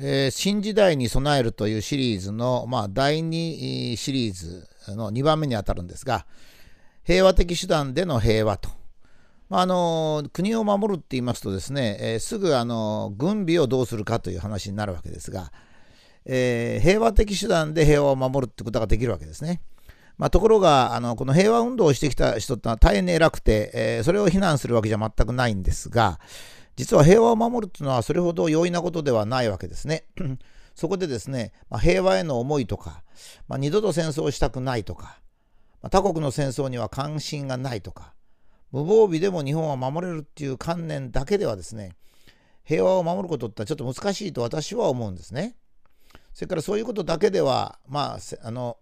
えー、新時代に備えるというシリーズの、まあ、第2シリーズの2番目にあたるんですが、平和的手段での平和と。まあ、あの国を守るって言いますとですね、えー、すぐあの軍備をどうするかという話になるわけですが、えー、平和的手段で平和を守るってことができるわけですね。まあ、ところがあのこの平和運動をしてきた人ってのは大変に偉くて、えー、それを非難するわけじゃ全くないんですが、実は平和を守るというのはそれほど容易なことではないわけですね。そこでですね、まあ、平和への思いとか、まあ、二度と戦争をしたくないとか、まあ、他国の戦争には関心がないとか、無防備でも日本は守れるっていう観念だけではですね、平和を守ることってちょっと難しいと私は思うんですね。それからそういうことだけでは、まあ、あの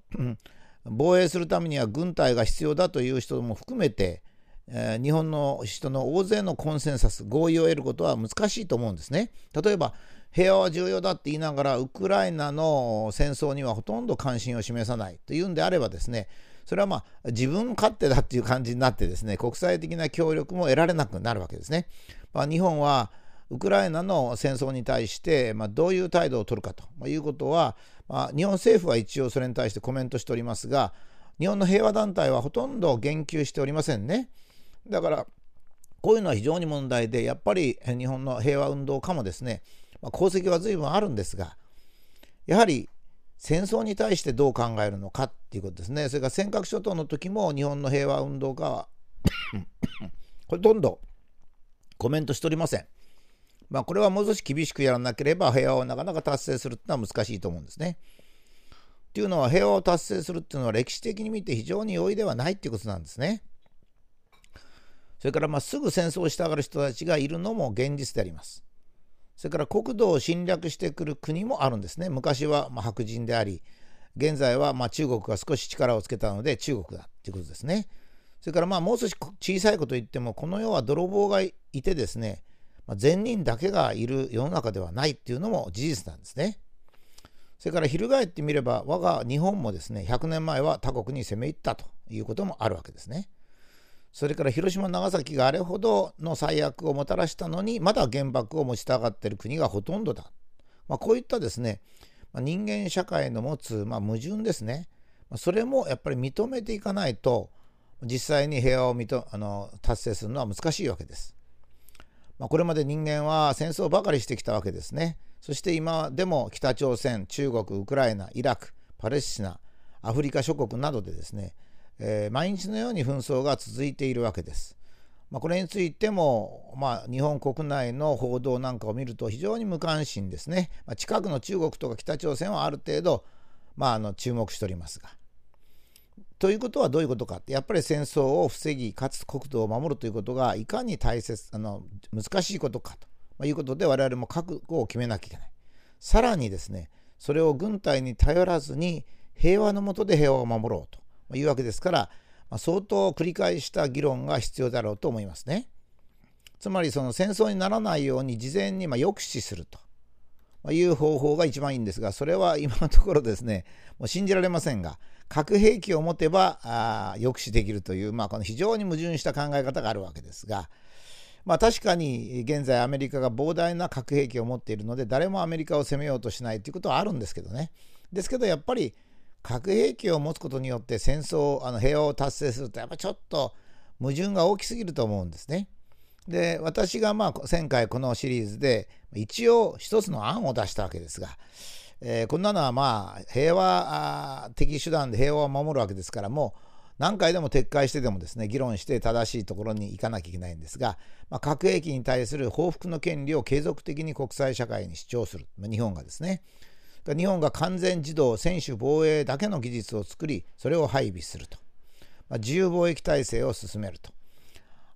防衛するためには軍隊が必要だという人も含めて、えー、日本の人の大勢のコンセンサス合意を得ることは難しいと思うんですね。例えば平和は重要だって言いながらウクライナの戦争にはほとんど関心を示さないというんであればですねそれはまあ自分勝手だっていう感じになってですね国際的な協力も得られなくなるわけですね。まあ、日本はウクライナの戦争に対して、まあ、どういう態度を取るかということは、まあ、日本政府は一応それに対してコメントしておりますが日本の平和団体はほとんど言及しておりませんね。だからこういうのは非常に問題でやっぱり日本の平和運動家もですね、まあ、功績は随分あるんですがやはり戦争に対してどう考えるのかっていうことですねそれから尖閣諸島の時も日本の平和運動家は ほとんどコメントしておりません。まあ、これはもう少し厳しくやらなければ平和をなかなか達成するっていうのは難しいと思うんですね。っていうのは平和を達成するっていうのは歴史的に見て非常に容易ではないっていうことなんですね。それからまあすぐ戦争をしたがる人たちがいるのも現実であります。それから国土を侵略してくる国もあるんですね。昔はま白人であり、現在はま中国が少し力をつけたので中国だということですね。それからまあもう少し小さいこと言っても、この世は泥棒がいてですね、まあ、善人だけがいる世の中ではないっていうのも事実なんですね。それから翻ってみれば我が日本もですね100年前は他国に攻め入ったということもあるわけですね。それから広島長崎があれほどの最悪をもたらしたのにまだ原爆を持ちたがっている国がほとんどだ。まあ、こういったですね人間社会の持つ、まあ、矛盾ですねそれもやっぱり認めていかないと実際に平和をあの達成するのは難しいわけです。まあ、これまで人間は戦争ばかりしてきたわけですね。そして今でも北朝鮮、中国、ウクライナ、イラク、パレスチナ、アフリカ諸国などでですね、えー、毎日のように紛争が続いているわけです。まあ、これについても、まあ、日本国内の報道なんかを見ると非常に無関心ですね。まあ、近くの中国とか北朝鮮はある程度、まあ、あの注目しておりますが。ということはどういうことかってやっぱり戦争を防ぎかつ国土を守るということがいかに大切あの難しいことかということで我々も覚悟を決めなきゃいけない。さらにですねそれを軍隊に頼らずに平和のもとで平和を守ろうというわけですから、まあ、相当繰り返した議論が必要だろうと思いますね。つまりその戦争にならないように事前にま抑止するという方法が一番いいんですがそれは今のところですねもう信じられませんが核兵器を持てばあ抑止できるという、まあ、この非常に矛盾した考え方があるわけですが、まあ、確かに現在アメリカが膨大な核兵器を持っているので誰もアメリカを攻めようとしないということはあるんですけどねですけどやっぱり核兵器を持つことによって戦争あの平和を達成するとやっぱちょっと矛盾が大きすぎると思うんですね。で私がまあ前回このシリーズで一応一つの案を出したわけですがえー、こんなのはまあ平和的手段で平和を守るわけですからもう何回でも撤回してでもですね議論して正しいところに行かなきゃいけないんですが、まあ、核兵器に対する報復の権利を継続的に国際社会に主張する、まあ、日本がですね日本が完全自動専守防衛だけの技術を作りそれを配備すると、まあ、自由貿易体制を進めると。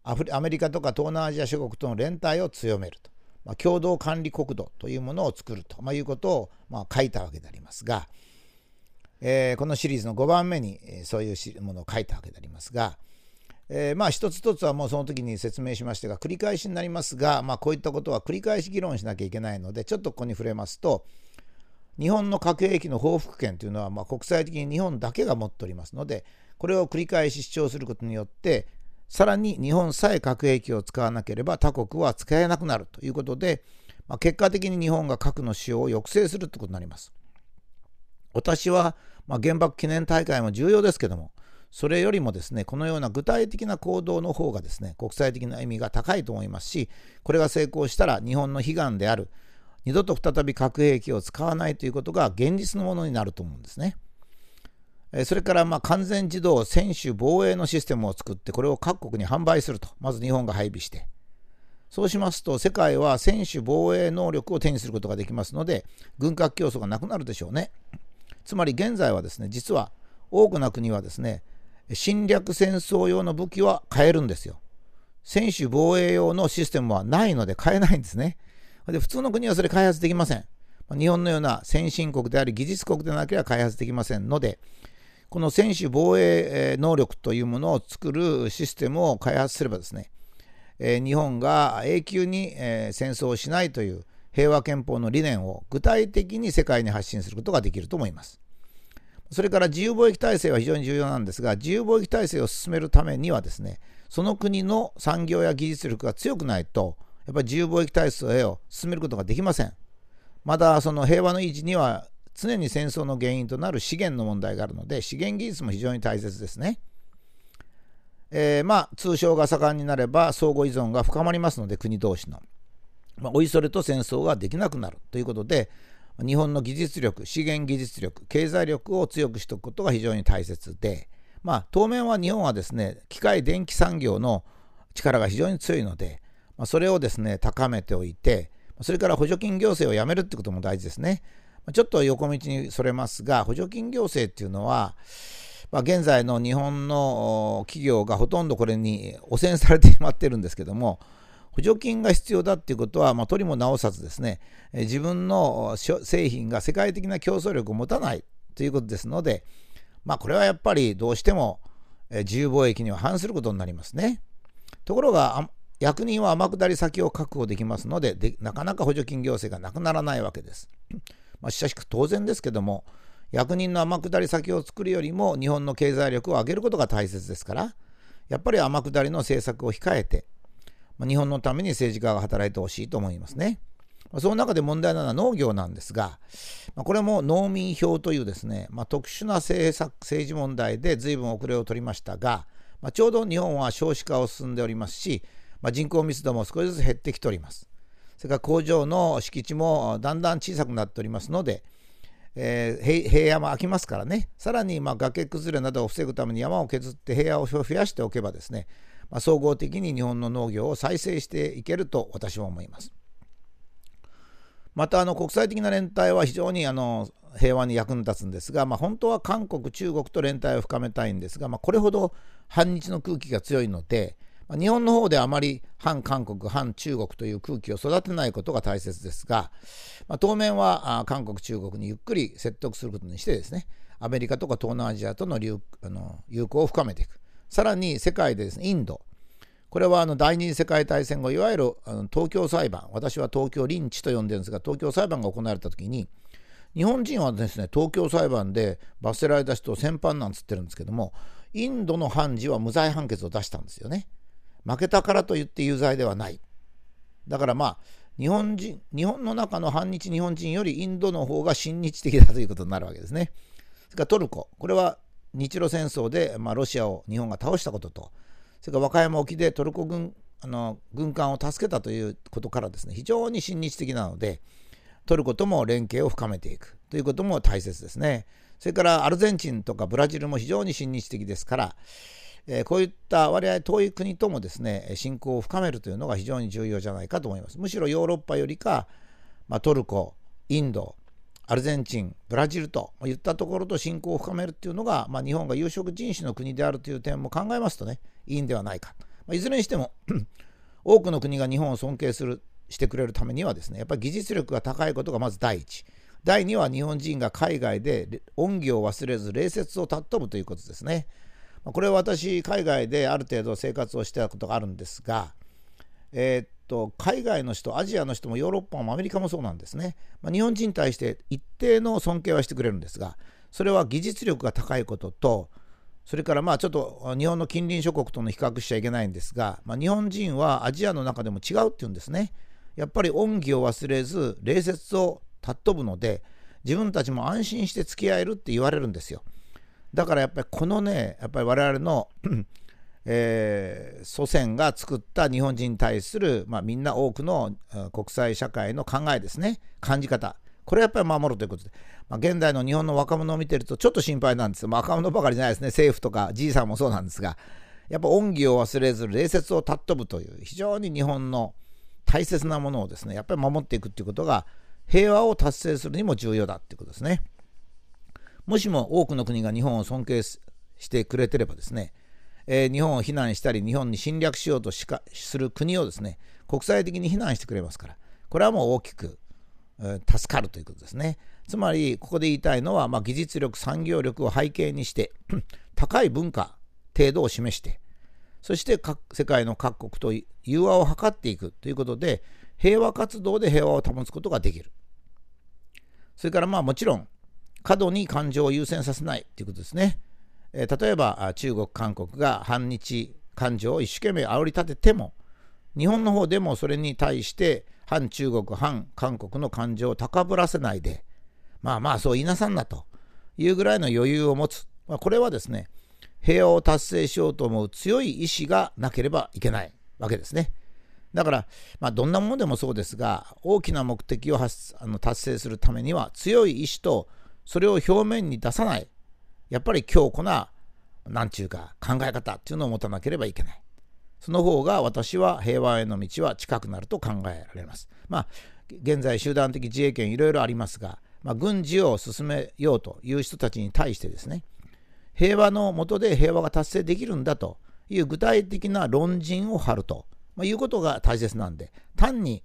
アメリカとか東南アジア諸国との連帯を強めると。まあ、共同管理国土というものを作ると、まあ、いうことを、ま、書いたわけでありますが、えー、このシリーズの5番目に、そういうものを書いたわけでありますが、えー、まあ一つ一つはもうその時に説明しましたが繰り返しになりますが、まあ、こういったことは繰り返し議論しなきゃいけないのでちょっとここに触れますと日本の核兵器の報復権というのは、まあ、国際的に日本だけが持っておりますのでこれを繰り返し主張することによってさらに日本さえ核兵器を使わなければ他国は使えなくなるということでまあ、結果的に日本が核の使用を抑制するということになります。私は、まあ、原爆記念大会も重要ですけども、それよりもですね、このような具体的な行動の方がですね、国際的な意味が高いと思いますし、これが成功したら日本の悲願である、二度と再び核兵器を使わないということが現実のものになると思うんですね。それからまあ完全自動専守防衛のシステムを作って、これを各国に販売すると、まず日本が配備して、そうしますと、世界は専守防衛能力を手にすることができますので、軍拡競争がなくなるでしょうね。つまり現在はですね、実は多くの国はですね、侵略戦争用の武器は買えるんですよ。専守防衛用のシステムはないので買えないんですね。で普通の国はそれ開発できません。日本のような先進国であり技術国でなければ開発できませんので、この専守防衛能力というものを作るシステムを開発すればですね、日本が永久に戦争をしないという平和憲法の理念を具体的に世界に発信することができると思います。それから自由貿易体制は非常に重要なんですが、自由貿易体制を進めるためにはですね、その国の産業や技術力が強くないと、やっぱり自由貿易体制を進めることができません。まだその平和の維持には常に戦争の原因となる資源の問題があるので、資源技術も非常に大切ですね。えー、まあ、通商が盛んになれば相互依存が深まりますので、国同士の。まあ、おいそれと戦争ができなくなるということで、日本の技術力、資源技術力、経済力を強くしておくことが非常に大切で、まあ、当面は日本はですね、機械電気産業の力が非常に強いので、まあ、それをですね、高めておいて、それから補助金行政をやめるってことも大事ですね。ちょっと横道にそれますが、補助金行政っていうのは、まあ、現在の日本の企業がほとんどこれに汚染されてしまってるんですけども、補助金が必要だっていうことは、まあ、取りも直さずですね、自分の製品が世界的な競争力を持たないということですので、まあ、これはやっぱりどうしても自由貿易には反することになりますね。ところが、役人は天下り先を確保できますのでで、なかなか補助金行政がなくならないわけです。まあ、しかし当然ですけども、役人の天下り先を作るよりも日本の経済力を上げることが大切ですから、やっぱり天下りの政策を控えて、まあ、日本のために政治家が働いてほしいと思いますね。まあ、その中で問題なのは農業なんですが、まあ、これも農民票というですね、まあ、特殊な政策政治問題で随分遅れを取りましたが、まあ、ちょうど日本は少子化を進んでおりますし、まあ、人口密度も少しずつ減ってきております。それから工場の敷地もだんだん小さくなっておりますので、えー、平野も空きますからね、さらにま崖崩れなどを防ぐために山を削って平野を増やしておけばですね、まあ、総合的に日本の農業を再生していけると私は思います。またあの国際的な連帯は非常にあの平和に役に立つんですが、まあ、本当は韓国、中国と連帯を深めたいんですが、まあ、これほど反日の空気が強いので、日本の方であまり反韓国、反中国という空気を育てないことが大切ですが、まあ、当面は韓国、中国にゆっくり説得することにしてですね、アメリカとか東南アジアとのあの友好を深めていく。さらに世界でですね、インド、これはあの第二次世界大戦後、いわゆるあの東京裁判、私は東京リンチと呼んでるんですが、東京裁判が行われたときに、日本人はですね、東京裁判で罰せられた人を戦犯なんつってるんですけども、インドの判事は無罪判決を出したんですよね。負けたからといって有罪ではない。だからまあ、日本人、日本の中の反日日本人よりインドの方が親日的だということになるわけですね。それからトルコ、これは日露戦争で、まあ、ロシアを日本が倒したことと、それから和歌山沖でトルコ軍あの軍艦を助けたということからですね、非常に親日的なので、トルコとも連携を深めていくということも大切ですね。それからアルゼンチンとかブラジルも非常に親日的ですから、え、こういった割合遠い国ともですね、信仰を深めるというのが非常に重要じゃないかと思います。むしろヨーロッパよりか、まあ、トルコ、インド、アルゼンチン、ブラジルといったところと信仰を深めるというのが、まあ、日本が有色人種の国であるという点も考えますとね、いいんではないか。まあ、いずれにしても 多くの国が日本を尊敬するしてくれるためにはですね、やっぱり技術力が高いことがまず第一。第二は日本人が海外で恩義を忘れず、礼節を尊ぶということですね。これは私、海外である程度生活をしてたことがあるんですが、えー、っと海外の人、アジアの人もヨーロッパもアメリカもそうなんですね。まあ、日本人に対して一定の尊敬はしてくれるんですが、それは技術力が高いことと、それからまあちょっと日本の近隣諸国との比較しちゃいけないんですが、まあ、日本人はアジアの中でも違うっていうんですね。やっぱり恩義を忘れず礼節を尊ぶので自分たちも安心して付き合えるって言われるんですよだからやっぱりこのねやっぱり我々の えー、祖先が作った日本人に対する、まあ、みんな多くの国際社会の考えですね。感じ方。これやっぱり守るということで、まあ、現代の日本の若者を見てるとちょっと心配なんですよ、まあ、若者ばかりじゃないですね。政府とかじいさんもそうなんですが。やっぱ恩義を忘れず礼節を尊ぶという非常に日本の大切なものをですねやっぱり守っていくっていうことが平和を達成するにも重要だっていうことですね。もしも多くの国が日本を尊敬してくれてればですねえー、日本を非難したり日本に侵略しようとしかする国をですね国際的に非難してくれますからこれはもう大きく、えー、助かるということですね。つまりここで言いたいのは、まあ、技術力産業力を背景にして 高い文化程度を示してそして世界の各国と融和を図っていくということで平和活動で平和を保つことができる。それからまあもちろん過度に感情を優先させないということですねえー、例えば中国、韓国が反日感情を一生懸命煽り立てても日本の方でもそれに対して反中国、反韓国の感情を高ぶらせないでまあまあそう言いなさんなというぐらいの余裕を持つ、まあ、これはですね平和を達成しようと思う強い意志がなければいけないわけですね。だから、まあ、どんなものでもそうですが大きな目的をあの達成するためには強い意志とそれを表面に出さないやっぱり強固な何ちゅうか考え方っていうのを持たなければいけない。その方が私は平和への道は近くなると考えられます。まあ、現在集団的自衛権いろいろありますが、まあ、軍事を進めようという人たちに対してですね、平和のもとで平和が達成できるんだという具体的な論陣を張ると、まあ、いうことが大切なんで、単に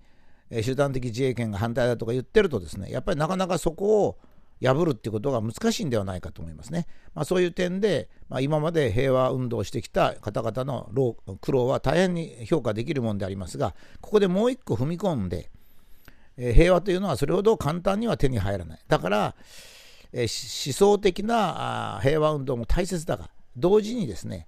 集団的自衛権が反対だとか言ってるとですね、やっぱりなかなかそこを破るってことが難しいんではないかと思いますね。まあ、そういう点で、まあ、今まで平和運動をしてきた方々の苦労は大変に評価できるものでありますがここでもう一個踏み込んで、えー、平和というのはそれほど簡単には手に入らない。だから、えー、思想的な平和運動も大切だが同時にですね、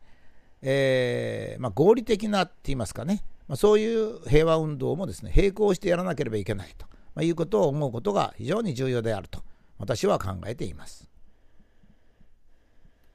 えー、まあ、合理的なって言いますかね、まあ、そういう平和運動もですね並行してやらなければいけないと、まあいうことを思うことが非常に重要であると。私は考えています。